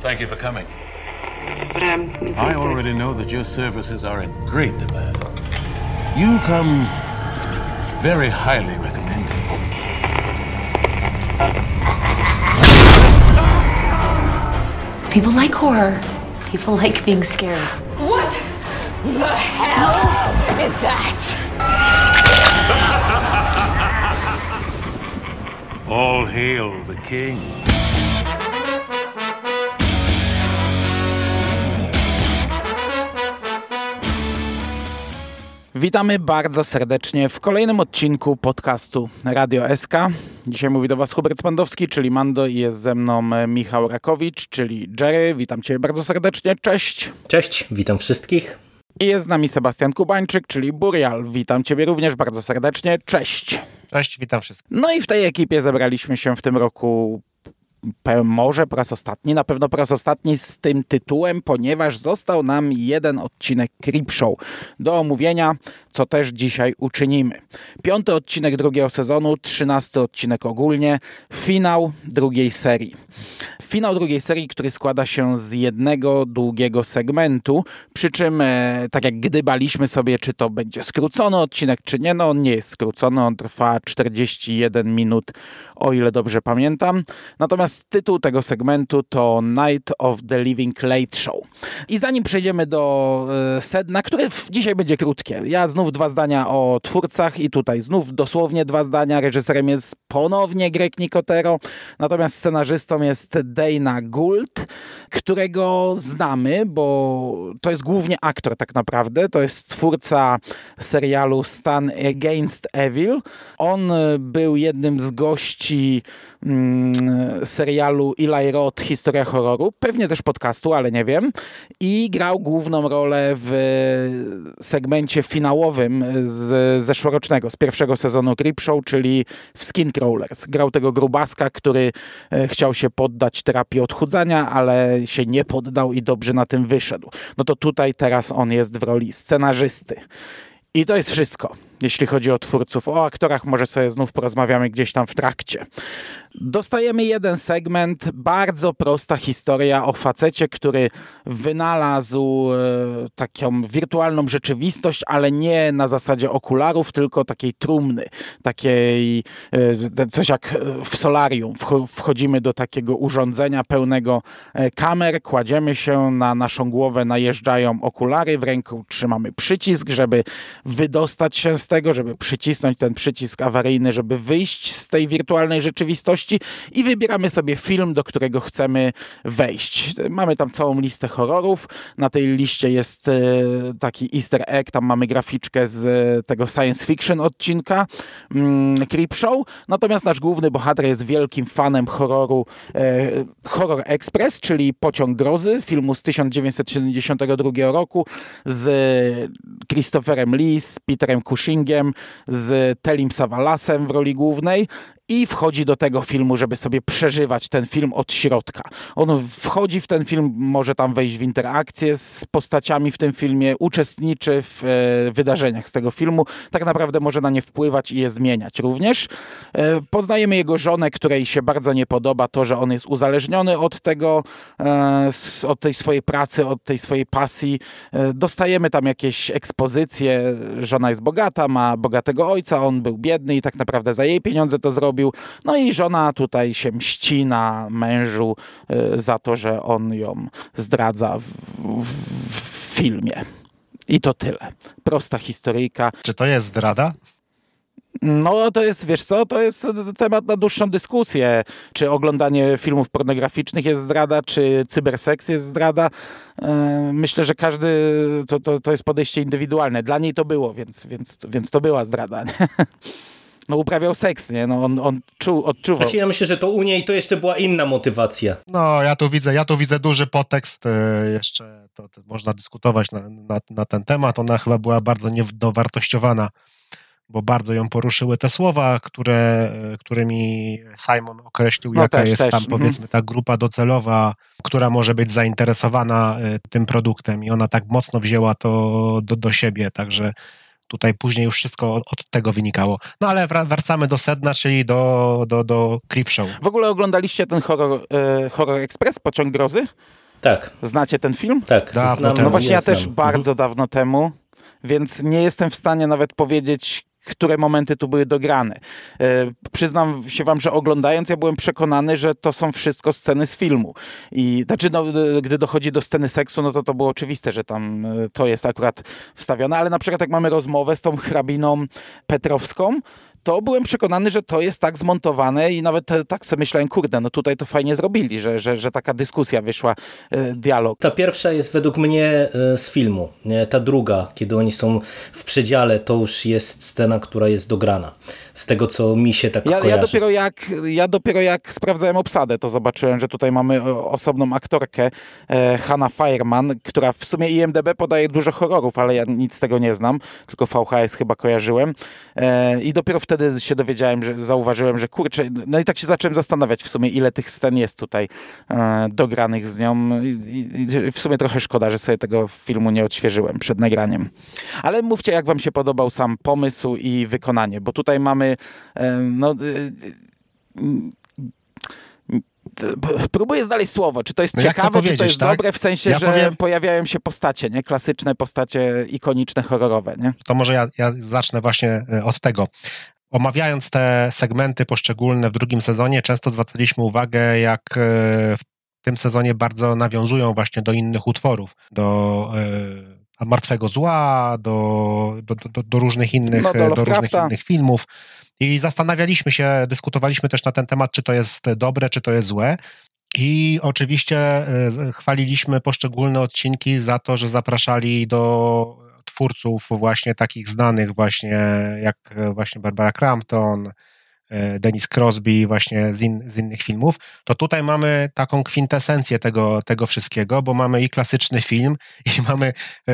Thank you for coming. But um, I already know that your services are in great demand. You come very highly recommended. People like horror. People like being scared. What the hell is that? All hail the king. Witamy bardzo serdecznie w kolejnym odcinku podcastu Radio SK. Dzisiaj mówi do Was Hubert Spandowski, czyli Mando i jest ze mną Michał Rakowicz, czyli Jerry. Witam Cię bardzo serdecznie, cześć. Cześć, witam wszystkich. I jest z nami Sebastian Kubańczyk, czyli Burial. Witam Ciebie również bardzo serdecznie, cześć. Cześć, witam wszystkich. No i w tej ekipie zebraliśmy się w tym roku może po raz ostatni, na pewno po raz ostatni z tym tytułem, ponieważ został nam jeden odcinek Creepshow do omówienia, co też dzisiaj uczynimy. Piąty odcinek drugiego sezonu, trzynasty odcinek ogólnie, finał drugiej serii. Finał drugiej serii, który składa się z jednego długiego segmentu, przy czym e, tak jak gdybaliśmy sobie, czy to będzie skrócony odcinek, czy nie, no on nie jest skrócony, on trwa 41 minut, o ile dobrze pamiętam. Natomiast tytuł tego segmentu to Night of the Living Late Show. I zanim przejdziemy do e, sedna, które dzisiaj będzie krótkie, ja znów dwa zdania o twórcach i tutaj znów dosłownie dwa zdania. Reżyserem jest ponownie Greg Nicotero, natomiast scenarzystą jest Dana Gould, którego znamy, bo to jest głównie aktor tak naprawdę. To jest twórca serialu Stan Against Evil. On był jednym z gości mm, serialu Eli Roth Historia horroru, pewnie też podcastu, ale nie wiem. I grał główną rolę w segmencie finałowym z zeszłorocznego, z pierwszego sezonu Creepshow, czyli w Skin Crawlers. Grał tego grubaska, który e, chciał się poddać terapii odchudzania, ale się nie poddał i dobrze na tym wyszedł. No to tutaj teraz on jest w roli scenarzysty. I to jest wszystko, jeśli chodzi o twórców. O aktorach może sobie znów porozmawiamy gdzieś tam w trakcie. Dostajemy jeden segment, bardzo prosta historia o facecie, który wynalazł e, taką wirtualną rzeczywistość, ale nie na zasadzie okularów, tylko takiej trumny, takiej e, coś jak w solarium. Wchodzimy do takiego urządzenia pełnego e, kamer, kładziemy się na naszą głowę, najeżdżają okulary, w ręku trzymamy przycisk, żeby wydostać się z tego, żeby przycisnąć ten przycisk awaryjny, żeby wyjść z tej wirtualnej rzeczywistości i wybieramy sobie film, do którego chcemy wejść. Mamy tam całą listę horrorów. Na tej liście jest e, taki easter egg, tam mamy graficzkę z e, tego science fiction odcinka mm, Creepshow. Natomiast nasz główny bohater jest wielkim fanem horroru e, Horror Express, czyli Pociąg Grozy, filmu z 1972 roku z Christopherem Lee, z Peterem Z Telim Savalasem w roli głównej i wchodzi do tego filmu, żeby sobie przeżywać ten film od środka. On wchodzi w ten film, może tam wejść w interakcję z postaciami w tym filmie, uczestniczy w e, wydarzeniach z tego filmu, tak naprawdę może na nie wpływać i je zmieniać również. E, poznajemy jego żonę, której się bardzo nie podoba to, że on jest uzależniony od tego, e, od tej swojej pracy, od tej swojej pasji. E, dostajemy tam jakieś ekspozycje, żona jest bogata, ma bogatego ojca, on był biedny i tak naprawdę za jej pieniądze to zrobił zrobił. No i żona tutaj się mści na mężu y, za to, że on ją zdradza w, w, w filmie. I to tyle. Prosta historyjka. Czy to jest zdrada? No to jest, wiesz co, to jest temat na dłuższą dyskusję. Czy oglądanie filmów pornograficznych jest zdrada, czy cyberseks jest zdrada. Y, myślę, że każdy, to, to, to jest podejście indywidualne. Dla niej to było, więc, więc, więc to była zdrada. Nie? no, uprawiał seks, nie? No, on, on czuł, odczuwał. Znaczy ja myślę, że to u niej to jeszcze była inna motywacja. No, ja tu widzę, ja tu widzę duży podtekst, e, jeszcze to, to można dyskutować na, na, na, ten temat. Ona chyba była bardzo niedowartościowana, bo bardzo ją poruszyły te słowa, które, e, którymi Simon określił, no jaka też, jest też. tam, mhm. powiedzmy, ta grupa docelowa, która może być zainteresowana e, tym produktem i ona tak mocno wzięła to do, do siebie, także Tutaj później już wszystko od, tego wynikało. No ale wracamy do sedna, czyli do, do, do Creepshow. W ogóle oglądaliście ten horror, e, horror Express, Pociąg Grozy? Tak. Znacie ten film? Tak. Dawno No właśnie ja też znam. bardzo dawno temu, więc nie jestem w stanie nawet powiedzieć, które momenty tu były dograne. E, przyznam się wam, że oglądając ja byłem przekonany, że to są wszystko sceny z filmu. I znaczy, no, e, gdy dochodzi do sceny seksu, no to to było oczywiste, że tam e, to jest akurat wstawione, ale na przykład jak mamy rozmowę z tą hrabiną Petrowską, to byłem przekonany, że to jest tak zmontowane i nawet e, tak sobie myślałem, kurde, no tutaj to fajnie zrobili, że, że, że taka dyskusja wyszła, e, dialog. Ta pierwsza jest według mnie e, z filmu. Ta druga, kiedy oni są w przedziale, to już jest scena, która jest dograna. Z tego, co mi się tak ja, kojarzy. Ja dopiero, jak, ja dopiero jak sprawdzałem obsadę, to zobaczyłem, że tutaj mamy osobną aktorkę, e, Hannah Fireman, która w sumie IMDB podaje dużo horrorów, ale ja nic z tego nie znam, tylko VHS chyba kojarzyłem. E, I dopiero wtedy się dowiedziałem, że zauważyłem, że kurczę, no i tak się zacząłem zastanawiać w sumie, ile tych scen jest tutaj e, dogranych z nią. I, i w sumie trochę szkoda, że sobie tego filmu nie odświeżyłem przed nagraniem. Ale mówcie, jak wam się podobał sam pomysł i wykonanie, bo tutaj mamy no, próbuję znaleźć słowo, czy to jest no ciekawe, czy to jest tak? dobre, w sensie, ja że powiem... pojawiają się postacie, nie? Klasyczne postacie, ikoniczne, horrorowe, nie? To może ja, ja zacznę właśnie e, od tego. Omawiając te segmenty poszczególne w drugim sezonie, często zwracaliśmy uwagę, jak e, w tym sezonie bardzo nawiązują właśnie do innych utworów, do e, Martwego Zła, do, do, do, do różnych innych, no, do, do różnych innych filmów. I zastanawialiśmy się, dyskutowaliśmy też na ten temat, czy to jest dobre, czy to jest złe. I oczywiście e, chwaliliśmy poszczególne odcinki za to, że zapraszali do twórców właśnie takich znanych właśnie jak właśnie Barbara Crampton, E, Dennis Crosby właśnie z, in, z, innych filmów, to tutaj mamy taką kwintesencję tego, tego wszystkiego, bo mamy i klasyczny film, i mamy e,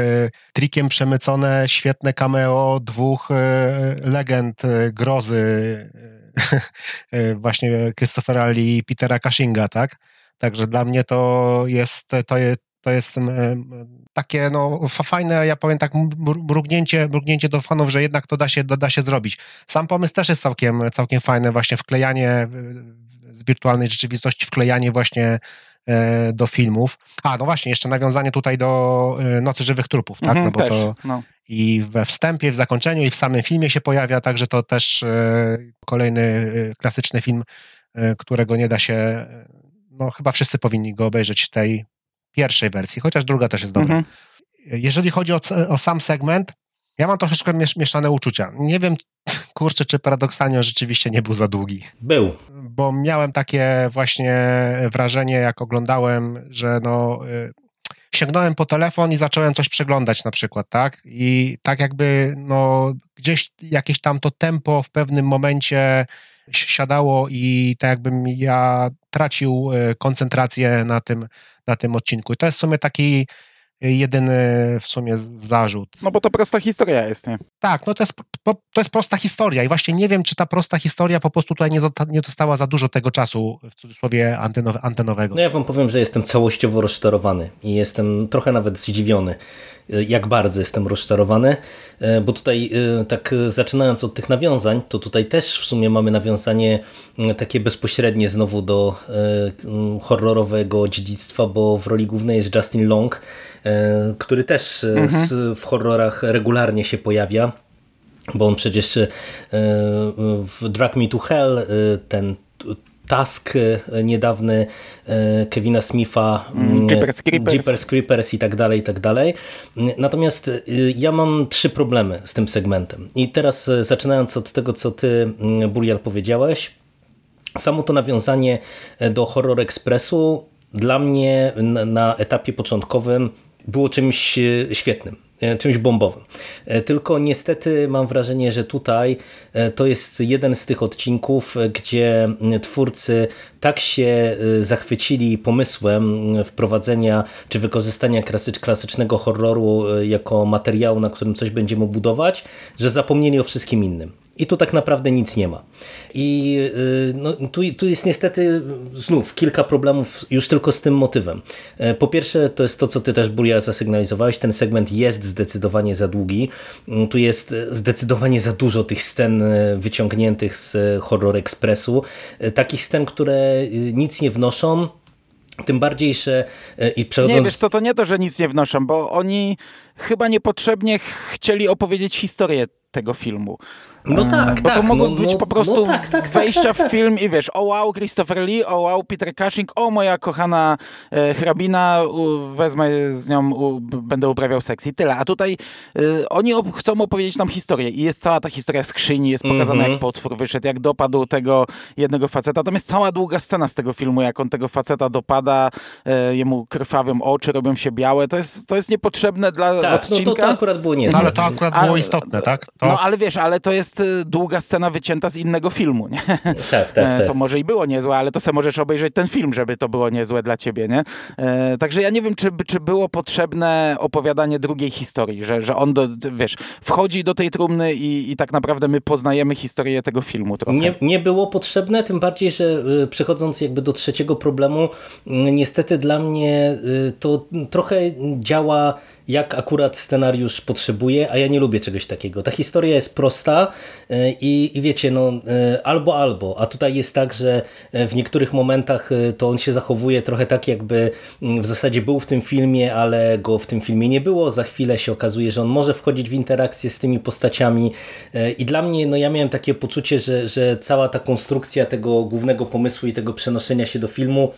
trikiem przemycone świetne cameo dwóch e, legend grozy, właśnie Christophera Lee i Petera Cushinga, tak? Także dla mnie to jest, to jest, to jest takie no, fajne, ja powiem tak, mrugnięcie, mrugnięcie do fanów, że jednak to da się, da się zrobić. Sam pomysł też jest całkiem, całkiem fajny, właśnie wklejanie z wirtualnej rzeczywistości, wklejanie właśnie e, do filmów. A, no właśnie, jeszcze nawiązanie tutaj do e, Nocy Żywych Trupów, tak? Mhm, no bo też, to no. i we wstępie, w zakończeniu i w samym filmie się pojawia, także to też e, kolejny klasyczny film, którego nie da się, no chyba wszyscy powinni go obejrzeć tej pierwszej wersji, chociaż druga też jest dobra. Mhm. Jeżeli chodzi o, o, sam segment, ja mam troszeczkę miesz, mieszane uczucia. Nie wiem, kurczę, czy paradoksalnie on rzeczywiście nie był za długi. Był. Bo miałem takie właśnie wrażenie, jak oglądałem, że no... Y, sięgnąłem po telefon i zacząłem coś przeglądać na przykład, tak? I tak jakby, no, gdzieś jakieś tam to tempo w pewnym momencie siadało i tak jakbym ja tracił y, koncentrację na tym, na tym odcinku. To jest w sumie taki jedyny w sumie zarzut. No bo to prosta historia jest, nie? Tak, no to jest, to jest prosta historia i właśnie nie wiem, czy ta prosta historia po prostu tutaj nie, nie dostała za dużo tego czasu, w cudzysłowie, antenowe, antenowego. No ja wam powiem, że jestem całościowo rozczarowany i jestem trochę nawet zdziwiony, jak bardzo jestem rozczarowany, bo tutaj tak zaczynając od tych nawiązań, to tutaj też w sumie mamy nawiązanie takie bezpośrednie znowu do horrorowego dziedzictwa, bo w roli głównej jest Justin Long, który też e, mhm. w horrorach regularnie się pojawia, bo on przecież e, w Drag Me to Hell ten task niedawny Kevina Smitha, mm, Jeepers Creepers. Jeepers Creepers i tak dalej, i tak dalej. Natomiast ja mam trzy problemy z tym segmentem. I teraz zaczynając od tego, co ty, Burial, powiedziałeś, samo to nawiązanie do Horror Expressu dla mnie na etapie początkowym było czymś e, świetnym, e, czymś bombowym. E, tylko niestety mam wrażenie, że tutaj to jest jeden z tych odcinków, gdzie twórcy tak się zachwycili pomysłem wprowadzenia czy wykorzystania klasycznego horroru jako materiału, na którym coś będziemy budować, że zapomnieli o wszystkim innym. I tu tak naprawdę nic nie ma. I y, no, tu, tu jest niestety znów kilka problemów już tylko z tym motywem. E, po pierwsze, to jest to, co ty też, Buria, zasygnalizowałeś. Ten segment jest zdecydowanie za długi. Mm, tu jest zdecydowanie za dużo tych scen e, wyciągniętych z Horror Expressu. E, takich scen, które nic nie wnoszą, tym bardziej, że i przechodząc... Nie, wiesz co, to nie to, że nic nie wnoszą, bo oni chyba niepotrzebnie chcieli opowiedzieć historię tego filmu. No e, tak, Bo tak. to mogło no, być no, po prostu no, tak, tak, tak wejścia tak, tak, w film i wiesz, o wow, Christopher Lee, o wow, Peter Cushing, o moja kochana e, hrabina, u, wezmę z nią, u, będę uprawiał seks i tyle. A tutaj e, oni op chcą opowiedzieć nam historię i jest cała ta historia skrzyni, jest pokazane mm -hmm. jak potwór wyszedł, jak dopadł tego jednego faceta. Tam jest cała długa scena z tego filmu, jak on tego faceta dopada, e, jemu krwawią oczy, robią się białe. To jest, to jest niepotrzebne dla tak, odcinka. No to, to akurat było nie. No, ale to akurat było istotne, tak? To... No ale wiesz, ale to jest y, długa scena wycięta z innego filmu, nie? Tak, tak, tak. To może i było niezłe, ale to sobie możesz obejrzeć ten film, żeby to było niezłe dla ciebie, nie? E, także ja nie wiem, czy, czy było potrzebne opowiadanie drugiej historii, że, że on, do, wiesz, wchodzi do tej trumny i, i tak naprawdę my poznajemy historię tego filmu trochę. Nie, nie było potrzebne, tym bardziej, że y, przechodząc jakby do trzeciego problemu, y, niestety dla mnie to trochę działa jak akurat scenariusz potrzebuje, a ja nie lubię czegoś takiego. Ta historia jest prosta e, i, i wiecie, no e, albo albo, a tutaj jest tak, że e, w niektórych momentach to on się zachowuje trochę tak, jakby mm, w zasadzie był w tym filmie, ale go w tym filmie nie było. Za chwilę się okazuje, że on może wchodzić w interakcję z tymi postaciami i dla mnie, no ja miałem takie poczucie, że, że cała ta konstrukcja tego głównego pomysłu i tego przenoszenia się do filmu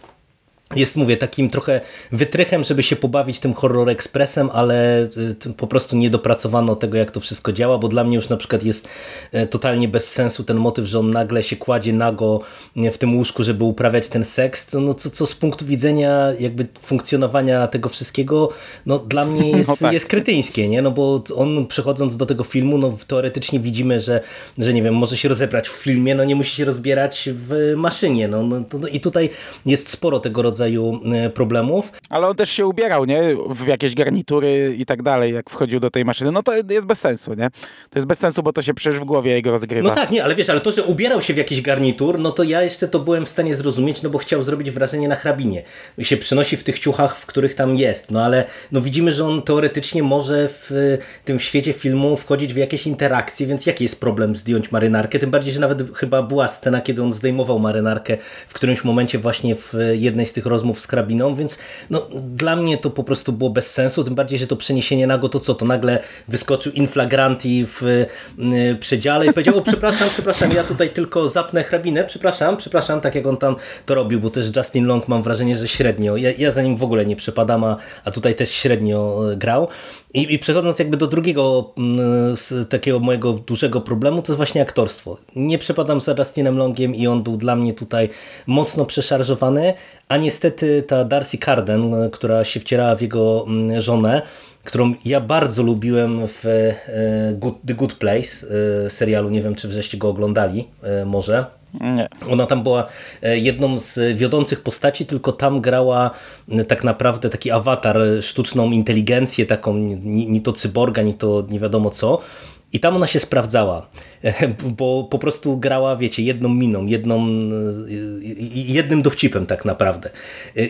jest, mówię, takim trochę wytrychem, żeby się pobawić tym horror expressem, ale y, po prostu nie dopracowano tego, jak to wszystko działa, bo dla mnie już na przykład jest e, totalnie bez sensu ten motyw, że on nagle się kładzie nago w tym łóżku, żeby uprawiać ten seks, no co, co z punktu widzenia jakby funkcjonowania tego wszystkiego, no dla mnie jest, no tak. jest krytyńskie, nie? No bo on przechodząc do tego filmu, no teoretycznie widzimy, że, że nie wiem, może się rozebrać w filmie, no nie musi się rozbierać w maszynie, no, no to, i tutaj jest sporo tego rodzaju rodzaju e, problemów. Ale on też się ubierał, nie? W jakieś garnitury i tak dalej, jak wchodził do tej maszyny. No to jest bez sensu, nie? To jest bez sensu, bo to się przecież w głowie jego rozgrywa. No tak, nie, ale wiesz, ale to, że ubierał się w jakiś garnitur, no to ja jeszcze to byłem w stanie zrozumieć, no bo chciał zrobić wrażenie na hrabinie. I się przenosi w tych ciuchach, w których tam jest. No ale no widzimy, że on teoretycznie może w tym świecie filmu wchodzić w jakieś interakcje, więc jaki jest problem zdjąć marynarkę? Tym bardziej, że nawet chyba była scena, kiedy on zdejmował marynarkę w którymś momencie właśnie w jednej z tych rozmów z krabiną, więc no, dla mnie to po prostu było bez sensu, tym bardziej, że to przeniesienie nago to co, to nagle wyskoczył inflagranti w y, przedziale i powiedział, o przepraszam, przepraszam, ja tutaj tylko zapnę hrabinę, przepraszam, przepraszam, tak jak on tam to robił, bo też Justin Long mam wrażenie, że średnio, ja, ja za nim w ogóle nie przepadam, a, a tutaj też średnio y, grał. I, I przechodząc jakby do drugiego y, takiego mojego dużego problemu, to jest właśnie aktorstwo. Nie przepadam za Justinem Longiem i on był dla mnie tutaj mocno przeszarżowany, a niestety ta Darcy Carden, która się wcierała w jego mm, żonę, którą ja bardzo lubiłem w e, Good, The Good Place e, serialu, nie wiem czy wreszcie go oglądali, e, może. Nie. Ona tam była jedną z wiodących postaci, tylko tam grała tak naprawdę taki awatar, sztuczną inteligencję, taką ni, ni to cyborga, ni to nie wiadomo co. I tam ona się sprawdzała, bo po prostu grała, wiecie, jedną miną, jedną, jednym dowcipem tak naprawdę.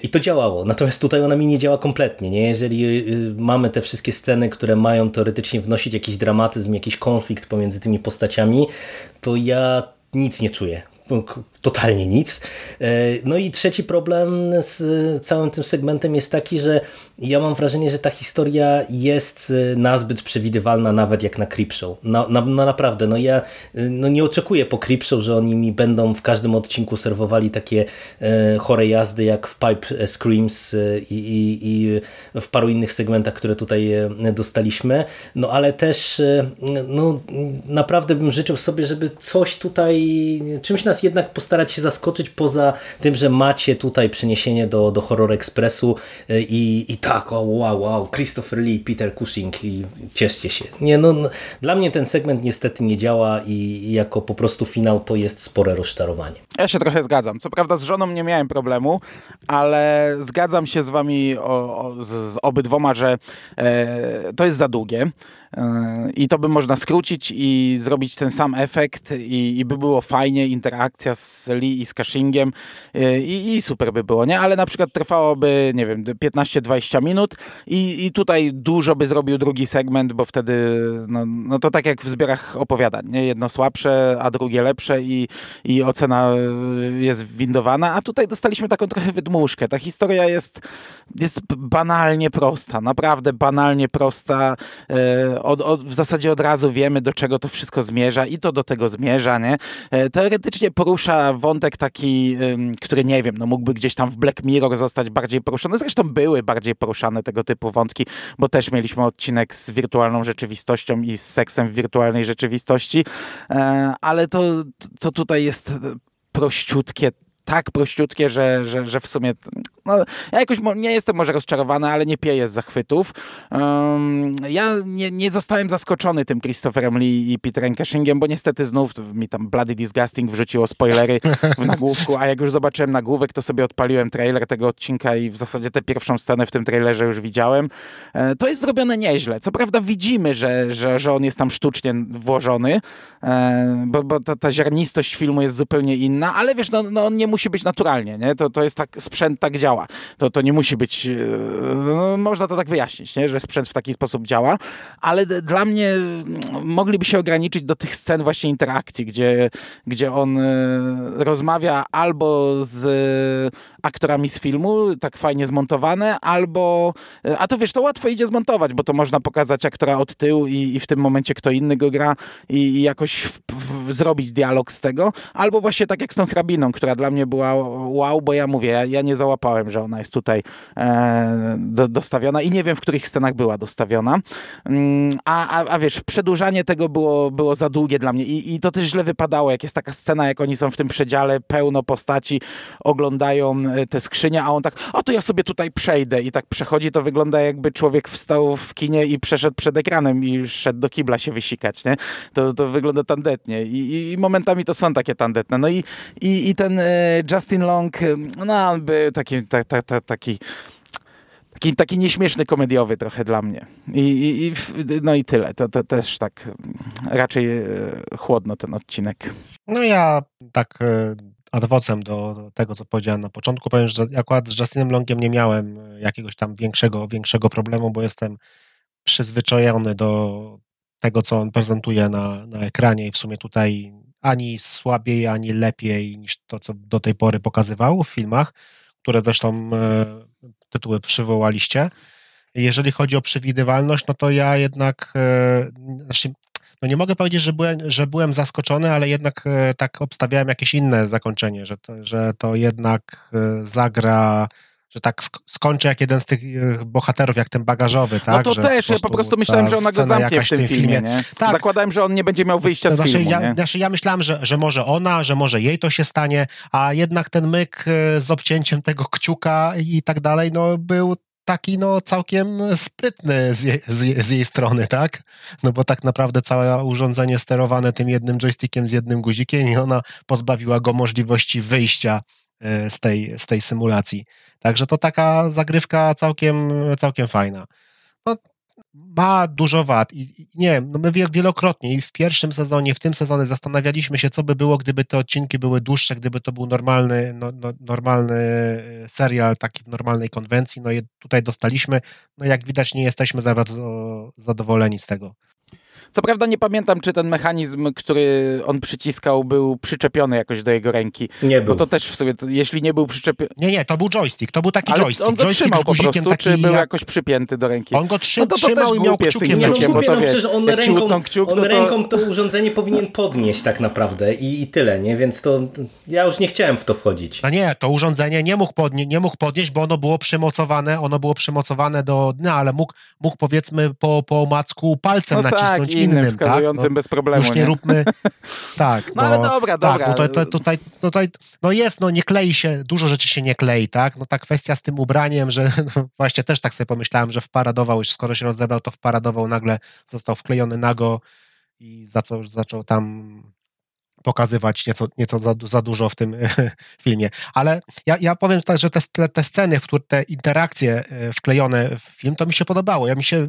I to działało. Natomiast tutaj ona mi nie działa kompletnie. Nie? Jeżeli y, mamy te wszystkie sceny, które mają teoretycznie wnosić jakiś dramatyzm, jakiś konflikt pomiędzy tymi postaciami, to ja nic nie czuję totalnie nic. E, no i trzeci problem z całym tym segmentem jest taki, że ja mam wrażenie, że ta historia jest e, nazbyt przewidywalna nawet jak na Creepshow. No, no, no naprawdę, no ja e, no nie oczekuję po Creepshow, że oni mi będą w każdym odcinku serwowali takie e, chore jazdy jak w Pipe Screams i, i, i, w paru innych segmentach, które tutaj dostaliśmy. No ale też no, naprawdę bym życzył sobie, żeby coś tutaj, czymś nas jednak postarać się zaskoczyć poza tym, że macie tutaj przeniesienie do, do Horror Expressu e, i, i tak, o wow, wow, Christopher Lee, Peter Cushing i cieszcie się. Nie, no, dla mnie ten segment niestety nie działa i, i jako po prostu finał to jest spore rozczarowanie. Ja się trochę zgadzam. Co prawda z żoną nie miałem problemu, ale zgadzam się z wami o, o, z, z obydwoma, że e, to jest za długie. I to by można skrócić i zrobić ten sam efekt i, i by było fajnie, interakcja z Lee i z Cushingiem i, i, super by było, nie? Ale na przykład trwałoby, nie wiem, 15-20 minut i, i tutaj dużo by zrobił drugi segment, bo wtedy, no, no to tak jak w zbiorach opowiadań, nie? Jedno słabsze, a drugie lepsze i, i ocena jest windowana, a tutaj dostaliśmy taką trochę wydmuszkę. Ta historia jest, jest banalnie prosta, naprawdę banalnie prosta. E, od, od, w zasadzie od razu wiemy, do czego to wszystko zmierza i to do tego zmierza, nie? E, teoretycznie porusza wątek taki, który nie wiem, no mógłby gdzieś tam w Black Mirror zostać bardziej poruszony. Zresztą były bardziej poruszane tego typu wątki, bo też mieliśmy odcinek z wirtualną rzeczywistością i z seksem w wirtualnej rzeczywistości, e, ale to, to tutaj jest prościutkie tak prościutkie, że, że, że w sumie no, ja jakoś nie jestem może rozczarowany, ale nie pieję z zachwytów. Um, ja nie, nie zostałem zaskoczony tym Christopherem Lee i Peterem Cushingiem, bo niestety znów mi tam Bloody Disgusting wrzuciło spoilery w nagłówku, a jak już zobaczyłem nagłówek, to sobie odpaliłem trailer tego odcinka i w zasadzie tę pierwszą scenę w tym trailerze już widziałem. E, to jest zrobione nieźle. Co prawda widzimy, że, że, że on jest tam sztucznie włożony, e, bo, bo ta, ta ziarnistość filmu jest zupełnie inna, ale wiesz, no, no on nie musi musi być naturalnie, nie? To, to jest tak, sprzęt tak działa. To, to nie musi być, e, no, można to tak wyjaśnić, nie? Że sprzęt w taki sposób działa, ale dla mnie mogliby się ograniczyć do tych scen właśnie interakcji, gdzie, gdzie on e, rozmawia albo z aktorami z filmu, tak fajnie zmontowane, albo, e, a to wiesz, to łatwo idzie zmontować, bo to można pokazać aktora od tyłu i, i w tym momencie kto inny go gra i, i jakoś w, w, zrobić dialog z tego, albo właśnie tak jak z tą hrabiną, która dla mnie była wow, bo ja mówię, ja, ja nie załapałem, że ona jest tutaj e, do, dostawiona i nie wiem, w których scenach była dostawiona. Mm, a, a, a wiesz, przedłużanie tego było, było za długie dla mnie I, i to też źle wypadało, jak jest taka scena, jak oni są w tym przedziale, pełno postaci, oglądają e, te skrzynie, a on tak, a to ja sobie tutaj przejdę i tak przechodzi, to wygląda jakby człowiek wstał w kinie i przeszedł przed ekranem i szedł do kibla się wysikać, nie? To, to wygląda tandetnie I, i momentami to są takie tandetne. No i, i, i ten e, Justin Long, no, był taki, ta, ta, ta, taki taki, taki nieśmieszny komediowy trochę dla mnie. I, i, no i tyle. To, to też tak raczej e, chłodno ten odcinek. No ja tak e, adwocem do tego, co powiedziałem na początku, powiem, że akurat z Justinem Longiem nie miałem jakiegoś tam większego, większego problemu, bo jestem przyzwyczajony do tego, co on prezentuje na, na ekranie i w sumie tutaj ani słabiej, ani lepiej niż to, co do tej pory pokazywał w filmach, które zresztą e, tytuły przywołaliście. Jeżeli chodzi o przewidywalność, no to ja jednak, e, znaczy, no nie mogę powiedzieć, że byłem, że byłem zaskoczony, ale jednak e, tak obstawiałem jakieś inne zakończenie, że to, że to jednak zagra że tak skończy jak jeden z tych e, bohaterów, jak ten bagażowy, tak? No to że też, po ja po prostu myślałem, że ona go zamknie w tym, filmie, filmie. nie? Tak. Zakładałem, że on nie będzie miał wyjścia z znaczy, filmu, ja, znaczy, ja myślałem, że, że może ona, że może jej to się stanie, a jednak ten myk e, z obcięciem tego kciuka i tak dalej, no był taki no całkiem sprytny z jej, z, z jej, strony, tak? No bo tak naprawdę całe urządzenie sterowane tym jednym joystickiem z jednym guzikiem i ona pozbawiła go możliwości wyjścia z tej, z tej symulacji. Także to taka zagrywka całkiem, całkiem fajna. No, ma dużo wad i, nie no my wielokrotnie i w pierwszym sezonie, w tym sezonie zastanawialiśmy się, co by było, gdyby te odcinki były dłuższe, gdyby to był normalny, no, no, normalny e, serial, taki w normalnej konwencji, no i tutaj dostaliśmy, no jak widać nie jesteśmy za bardzo zadowoleni z tego. Co prawda nie pamiętam, czy ten mechanizm, który on przyciskał, był przyczepiony jakoś do jego ręki. Nie był. Bo to też w sobie, jeśli nie był przyczepiony... Nie, nie, to był joystick, to był taki Ale joystick. on go joystick trzymał po prostu, czy był jak... jakoś przypięty do ręki? On go trzy, no to, to trzymał i miał kciukiem nie, no, bo to, no, przecież on ręką, kciuk, on no to... ręką to urządzenie powinien podnieść tak naprawdę i, i tyle, nie? Więc to ja już nie chciałem w to wchodzić. No nie, to urządzenie nie mógł, podnie, nie mógł podnieść, bo ono było przymocowane, ono było przymocowane do dna, ale mógł, mógł powiedzmy po, po macku palcem no nacisnąć tak, innym, wskazującym tak? No, bez problemu. Już nie, nie róbmy. Tak. No, no ale dobra, tak, dobra. No to, to, tutaj, tutaj, no jest, no nie klei się, dużo rzeczy się nie klei, tak? No ta kwestia z tym ubraniem, że no właśnie też tak sobie pomyślałem, że wparadował, już skoro się rozebrał, to wparadował, nagle został wklejony nago i zaczął, zaczął tam pokazywać nieco, nieco za, za dużo w tym filmie. Ale ja, ja powiem tak, że te, te sceny, w które te interakcje e, wklejone w film, to mi się podobało. Ja mi się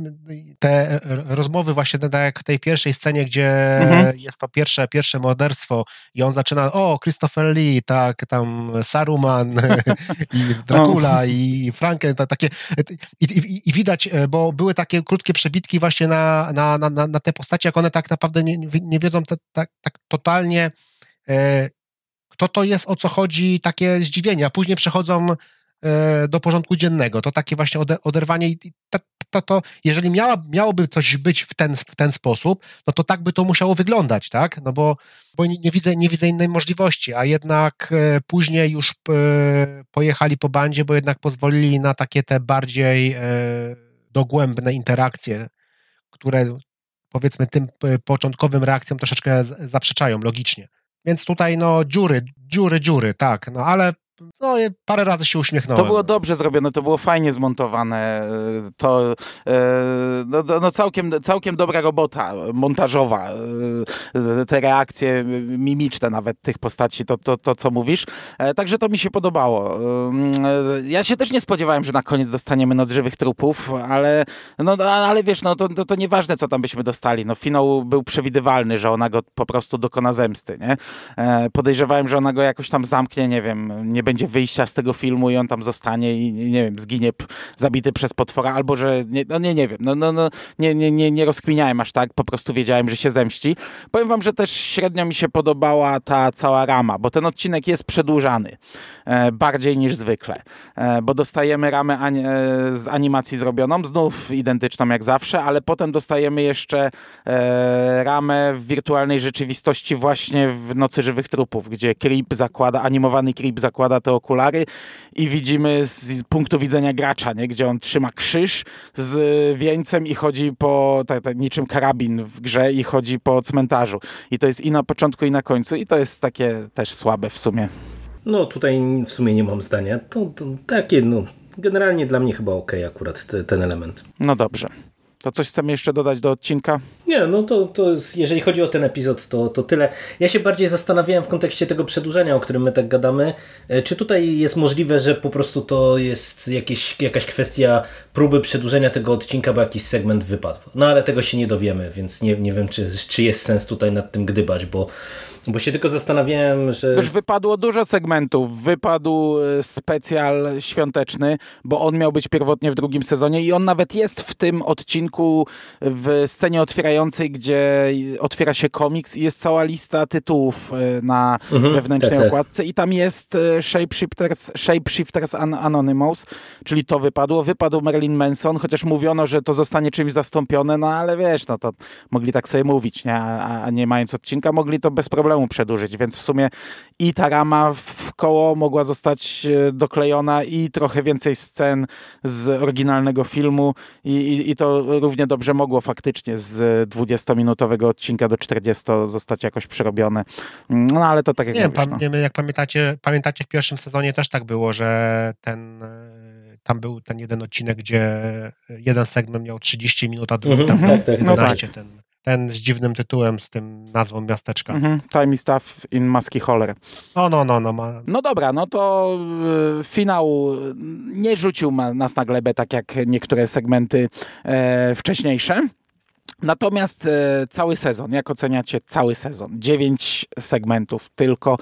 te rozmowy właśnie tak jak w tej pierwszej scenie, gdzie mhm. jest to pierwsze, pierwsze morderstwo i on zaczyna, o, Christopher Lee, tak, tam Saruman i Dracula i Franken, to takie i, i, i, widać, e, bo były takie krótkie przebitki właśnie na, na, na, na te postacie, jak one tak naprawdę nie, nie wiedzą tak, tak totalnie E, kto to jest, o co chodzi, takie zdziwienie, a później przechodzą e, do porządku dziennego. To takie właśnie oderwanie i to, to, to, jeżeli miała, miałoby coś być w ten, w ten sposób, no to tak by to musiało wyglądać, tak? No bo, bo nie, nie, widzę, nie widzę innej możliwości, a jednak e, później już pojechali po bandzie, bo jednak pozwolili na takie te bardziej dogłębne interakcje, które powiedzmy tym początkowym reakcjom troszeczkę zaprzeczają logicznie. Więc tutaj no dziury, dziury, dziury, tak, no ale no, parę razy się uśmiechnąłem. To było dobrze zrobione, to było fajnie zmontowane. To e, no, no całkiem, całkiem dobra robota montażowa. E, te reakcje mimiczne nawet tych postaci, to, to, to co mówisz. E, także to mi się podobało. Ja się też nie spodziewałem, że na koniec dostaniemy no żywych trupów, ale, no, ale wiesz, no to, to, to nieważne, co tam byśmy dostali. No, finał był przewidywalny, że ona go po prostu dokona zemsty. Nie? Podejrzewałem, że ona go jakoś tam zamknie, nie wiem, nie będzie wyjścia z tego filmu i on tam zostanie i nie wiem, zginie zabity przez potwora, albo że, nie, no nie, nie wiem, no, no, no nie, nie, nie, nie rozkminiałem aż tak, po prostu wiedziałem, że się zemści. Powiem wam, że też średnio mi się podobała ta cała rama, bo ten odcinek jest przedłużany e, bardziej niż zwykle, e, bo dostajemy ramę e, z animacji zrobioną, znów identyczną jak zawsze, ale potem dostajemy jeszcze e, ramę w wirtualnej rzeczywistości właśnie w Nocy Żywych Trupów, gdzie Creep zakłada, animowany Creep zakłada te okulary i widzimy z punktu widzenia gracza, nie? gdzie on trzyma krzyż z wieńcem i chodzi po, tak, tak, niczym karabin w grze i chodzi po cmentarzu. I to jest i na początku i na końcu i to jest takie też słabe w sumie. No tutaj w sumie nie mam zdania. To, to takie, no generalnie dla mnie chyba ok akurat te, ten element. No dobrze. To coś chcemy jeszcze dodać do odcinka? Nie, no to, to jeżeli chodzi o ten epizod, to, to tyle. Ja się bardziej zastanawiałem w kontekście tego przedłużenia, o którym my tak gadamy. E, czy tutaj jest możliwe, że po prostu to jest jakieś, jakaś kwestia próby przedłużenia tego odcinka, bo jakiś segment wypadł? No ale tego się nie dowiemy, więc nie, nie wiem, czy, czy jest sens tutaj nad tym gdybać, bo bo się tylko zastanawiałem, że... Już wypadło dużo segmentów. Wypadł e, specjal świąteczny, bo on miał być pierwotnie w drugim sezonie i on nawet jest w tym odcinku w scenie otwierającej, gdzie otwiera się komiks i jest cała lista tytułów e, na mhm, wewnętrznej tak, tak. okładce i tam jest e, Shapeshifters, Shapeshifters Anonymous, czyli to wypadło. Wypadł Marilyn Manson, chociaż mówiono, że to zostanie czymś zastąpione, no ale wiesz, no to mogli tak sobie mówić, nie? A, a nie mając odcinka, mogli to bez problemu przedłużyć, więc w sumie i ta rama w koło mogła zostać e, doklejona i trochę więcej scen z oryginalnego filmu i, i, i to równie dobrze mogło faktycznie z 20-minutowego odcinka do 40 zostać jakoś przerobione. No ale to tak jak Nie, mówisz, pan, no. jak pamiętacie, pamiętacie w pierwszym sezonie też tak było, że ten e, tam był ten jeden odcinek, gdzie jeden segment miał 30 minut, a drugi mhm, tam tak, tak, 11. No tak. Ten ten z dziwnym tytułem, z tym nazwą miasteczka. Mhm. Time Stuff in Maski Holler. No, no, no, no. Ma... No dobra, no to y, finał nie rzucił nas na glebę, tak jak niektóre segmenty e, wcześniejsze. Natomiast e, cały sezon, jak oceniacie cały sezon? Dziewięć segmentów tylko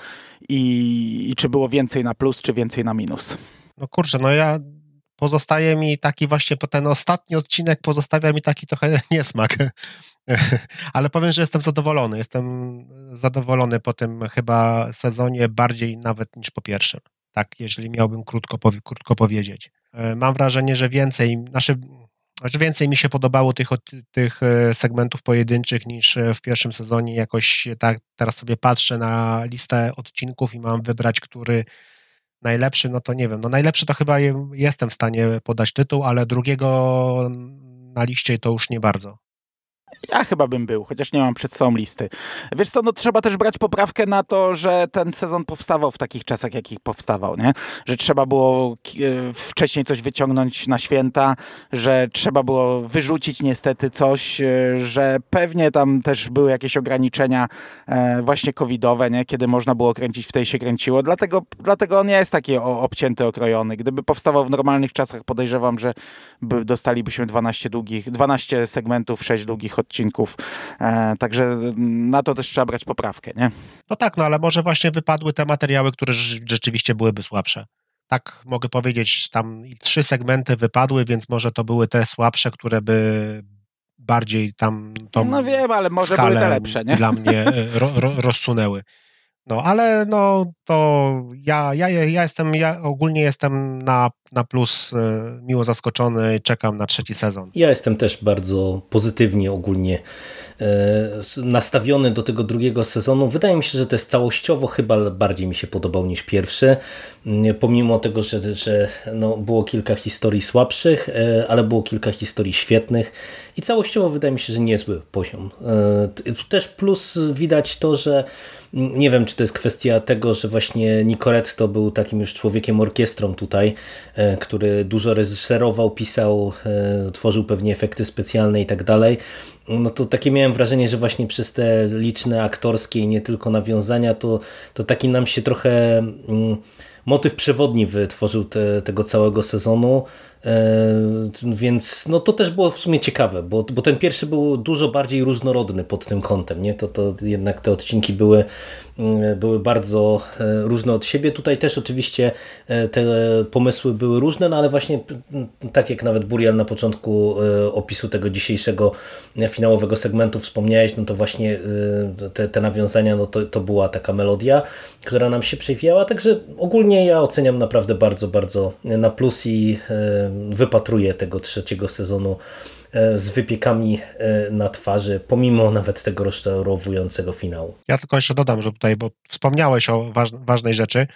i, i czy było więcej na plus, czy więcej na minus? No kurczę, no ja pozostaje mi taki właśnie, ten ostatni odcinek pozostawia mi taki trochę niesmak. Ale powiem, że jestem zadowolony. Jestem zadowolony po tym chyba sezonie bardziej nawet niż po pierwszym. Tak, jeżeli miałbym krótko, krótko powiedzieć. E, mam wrażenie, że więcej, znaczy, znaczy więcej mi się podobało tych, tych e, segmentów pojedynczych niż w pierwszym sezonie. Jakoś tak teraz sobie patrzę na listę odcinków i mam wybrać, który najlepszy, no to nie wiem. No najlepszy to chyba jestem w stanie podać tytuł, ale drugiego na liście to już nie bardzo. Ja chyba bym był, chociaż nie mam przed sobą listy. Wiesz co, no trzeba też brać poprawkę na to, że ten sezon powstawał w takich czasach, jakich powstawał, nie? Że trzeba było e, wcześniej coś wyciągnąć na święta, że trzeba było wyrzucić niestety coś, e, że pewnie tam też były jakieś ograniczenia e, właśnie covidowe, nie? Kiedy można było kręcić, w tej się kręciło. Dlatego, dlatego on nie jest taki obcięty, okrojony. Gdyby powstawał w normalnych czasach, podejrzewam, że dostalibyśmy 12 długich, 12 segmentów, 6 długich odcinków odcinków. E, także na to też trzeba brać poprawkę, nie? No tak, no ale może właśnie wypadły te materiały, które rzeczywiście byłyby słabsze. Tak mogę powiedzieć, tam trzy segmenty wypadły, więc może to były te słabsze, które by bardziej tam tą No wiem, ale może były te lepsze, nie? Dla mnie e, ro, ro, rozsunęły. No, ale no to ja, ja, ja jestem, ja ogólnie jestem na, na plus e, miło zaskoczony i czekam na trzeci sezon. Ja jestem też bardzo pozytywnie ogólnie e, nastawiony do tego drugiego sezonu. Wydaje mi się, że to jest całościowo chyba bardziej mi się podobał niż pierwszy. Mm, pomimo tego, że, że no, było kilka historii słabszych, e, ale było kilka historii świetnych i całościowo wydaje mi się, że niezły poziom. Też plus widać to, że nie wiem, czy to jest kwestia tego, że właśnie Nicoretto był takim już człowiekiem orkiestrą tutaj, e, który dużo reżyserował, pisał, e, tworzył pewnie efekty specjalne i tak dalej. No to takie miałem wrażenie, że właśnie przez te liczne aktorskie i nie tylko nawiązania, to, to taki nam się trochę mm, motyw przewodni wytworzył te, tego całego sezonu. E, więc no to też było w sumie ciekawe, bo, bo ten pierwszy był dużo bardziej różnorodny pod tym kątem. Nie? To, to jednak te odcinki były, mm, były bardzo e, różne od siebie. Tutaj też oczywiście e, te pomysły były różne, no ale właśnie tak jak nawet Burial na początku opisu tego dzisiejszego finałowego segmentu wspomniałeś, no to właśnie te, te nawiązania, no to, to była taka melodia, która nam się przewijała. Także ogólnie ja oceniam naprawdę bardzo, bardzo na plus i wypatruję tego trzeciego sezonu e, z wypiekami e, na twarzy, pomimo nawet tego rozczarowującego finału. Ja tylko jeszcze dodam, że tutaj, bo wspomniałeś o ważnej rzeczy,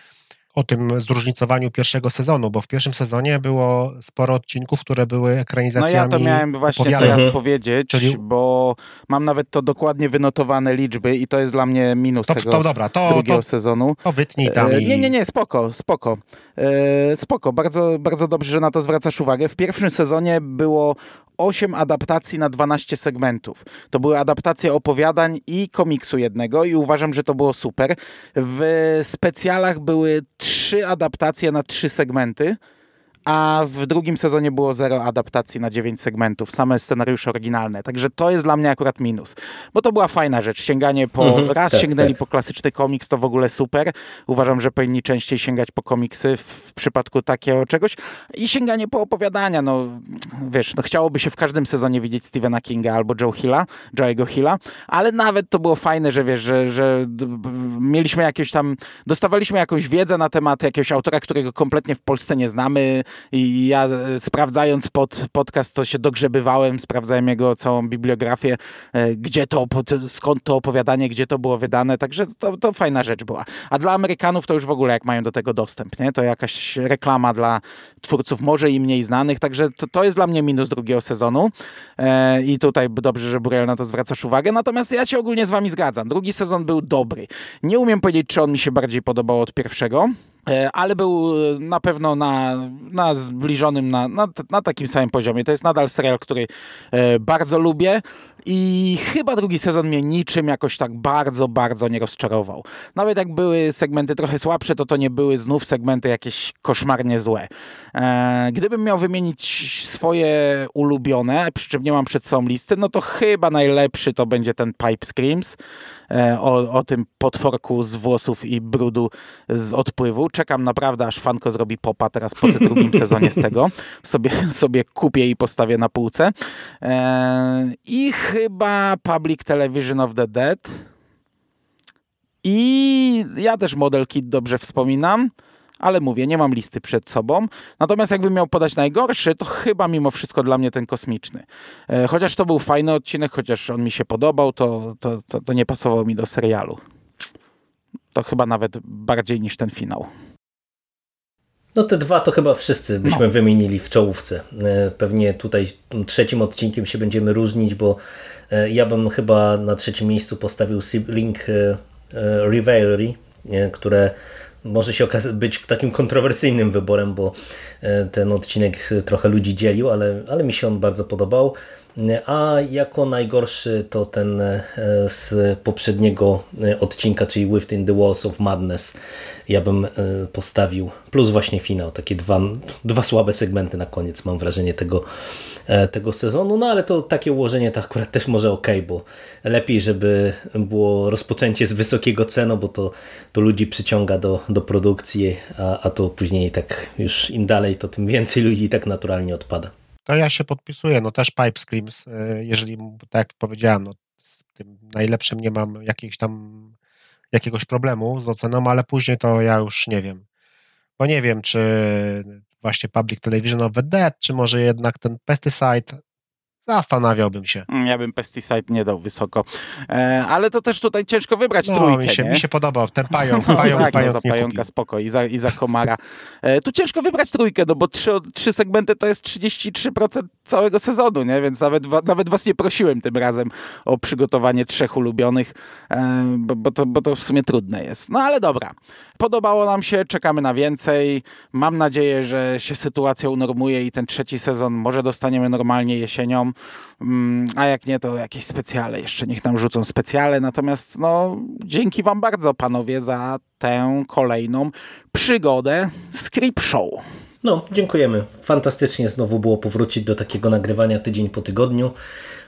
o tym zróżnicowaniu pierwszego sezonu, bo w pierwszym sezonie było sporo odcinków, które były ekranizacjami No ja to miałem właśnie opowiadań. teraz mhm. powiedzieć, Czyli... bo mam nawet to dokładnie wynotowane liczby i to jest dla mnie minus to, tego to, dobra, to, drugiego to, sezonu. To wytnij tam e, i... Nie, nie, nie, spoko, spoko. E, spoko, bardzo, bardzo dobrze, że na to zwracasz uwagę. W pierwszym sezonie było 8 adaptacji na 12 segmentów. To były adaptacje opowiadań i komiksu jednego i uważam, że to było super. W specjalach były trzy adaptacje na trzy segmenty a w drugim sezonie było zero adaptacji na dziewięć segmentów, same scenariusze oryginalne. Także to jest dla mnie akurat minus. Bo to była fajna rzecz. Sięganie po. Mhm, raz tak, sięgnęli tak. po klasyczny komiks, to w ogóle super. Uważam, że powinni częściej sięgać po komiksy w przypadku takiego czegoś. I sięganie po opowiadania. No wiesz, no chciałoby się w każdym sezonie widzieć Stephena Kinga albo Joe Hilla, Joe'ego Hilla, ale nawet to było fajne, że wiesz, że, że mieliśmy jakieś tam. Dostawaliśmy jakąś wiedzę na temat jakiegoś autora, którego kompletnie w Polsce nie znamy i ja e, sprawdzając pod podcast to się dogrzebywałem, sprawdzałem jego całą bibliografię, e, gdzie to, skąd to opowiadanie, gdzie to było wydane, także to, to fajna rzecz była. A dla Amerykanów to już w ogóle jak mają do tego dostęp, nie? To jakaś reklama dla twórców może i mniej znanych, także to, to jest dla mnie minus drugiego sezonu e, i tutaj dobrze, że Burel na to zwracasz uwagę, natomiast ja się ogólnie z wami zgadzam. Drugi sezon był dobry. Nie umiem powiedzieć, czy on mi się bardziej podobał od pierwszego, ale był e, na pewno na, na zbliżonym, na, na, na, takim samym poziomie. To jest nadal serial, który e, bardzo lubię i chyba drugi sezon mnie niczym jakoś tak bardzo, bardzo nie rozczarował. Nawet jak były segmenty trochę słabsze, to to nie były znów segmenty jakieś koszmarnie złe. Gdybym miał wymienić swoje ulubione, przy czym nie mam przed sobą listy, no to chyba najlepszy to będzie ten Pipe Screams. E, o, o tym potworku z włosów i brudu z odpływu. Czekam naprawdę, aż fanko zrobi popa teraz po tym drugim sezonie z tego. Sobie, sobie kupię i postawię na półce. E, I chyba Public Television of the Dead. I ja też Model Kit dobrze wspominam ale mówię, nie mam listy przed sobą. Natomiast jakbym miał podać najgorszy, to chyba mimo wszystko dla mnie ten kosmiczny. E, chociaż to był fajny odcinek, chociaż on mi się podobał, to, to, to, to nie pasował mi do serialu. To chyba nawet bardziej niż ten finał. No te dwa to chyba wszyscy byśmy no. wymienili w czołówce. E, pewnie tutaj trzecim odcinkiem się będziemy różnić, bo e, ja bym chyba na trzecim miejscu postawił Sibling Rivalry, które może się być takim kontrowersyjnym wyborem, bo ten odcinek trochę ludzi dzielił, ale, ale mi się on bardzo podobał. A jako najgorszy to ten e, z poprzedniego e, odcinka, czyli Within the Walls of Madness, ja bym e, postawił, plus właśnie finał, takie dwa, dwa słabe segmenty na koniec, mam wrażenie, tego, tego sezonu, no ale to takie ułożenie to akurat też może ok, bo lepiej, żeby było rozpoczęcie z wysokiego cenu, bo to, to ludzi przyciąga do, do produkcji, a, a to później tak już im dalej, to tym więcej ludzi tak naturalnie odpada. To ja się podpisuję, no też Pipe Screams, e, jeżeli, tak jak powiedziałem, no, z tym najlepszym nie mam jakiegoś tam jakiegoś problemu z oceną, ale później to ja już nie wiem. Bo nie wiem, czy właśnie Public Television of the Dead, czy może jednak ten Pesticide Zastanawiałbym się. Mm, ja bym Pesticide nie dał wysoko. E, ale to też tutaj ciężko wybrać no, trójkę, mi się, nie? mi się podobał ten pająk. No, pająk, tak, pająk no, za pająka spoko i za, i za komara. E, tu ciężko wybrać trójkę, no bo trzy, trzy segmenty to jest 33% całego sezonu, nie? Więc nawet, nawet was nie prosiłem tym razem o przygotowanie trzech ulubionych, e, bo, bo, to, bo to w sumie trudne jest. No ale dobra. Podobało nam się, czekamy na więcej. Mam nadzieję, że się sytuacja unormuje i ten trzeci sezon może dostaniemy normalnie jesienią. Mm, a jak nie, to jakieś specjale. Jeszcze niech nam rzucą specjale. Natomiast no, dzięki wam bardzo, panowie, za tę kolejną przygodę z Creep Show. No, dziękujemy. Fantastycznie znowu było powrócić do takiego nagrywania tydzień po tygodniu.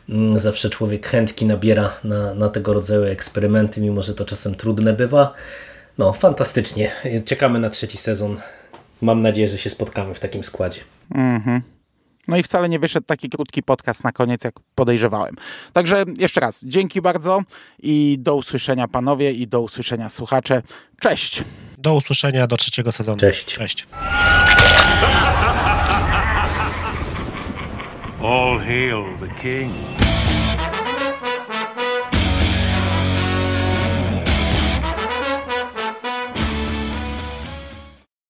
Mm, zawsze człowiek chętki nabiera na, na tego rodzaju eksperymenty, mimo że to czasem trudne bywa. No, fantastycznie. Czekamy na trzeci sezon. Mam nadzieję, że się spotkamy w takim składzie. Mhm. No i wcale nie wyszedł taki krótki podcast na koniec, jak podejrzewałem. Także jeszcze raz, dzięki bardzo i do usłyszenia panowie i do usłyszenia słuchacze. Cześć! Do usłyszenia do trzeciego sezonu. Cześć. Cześć. All hail the king.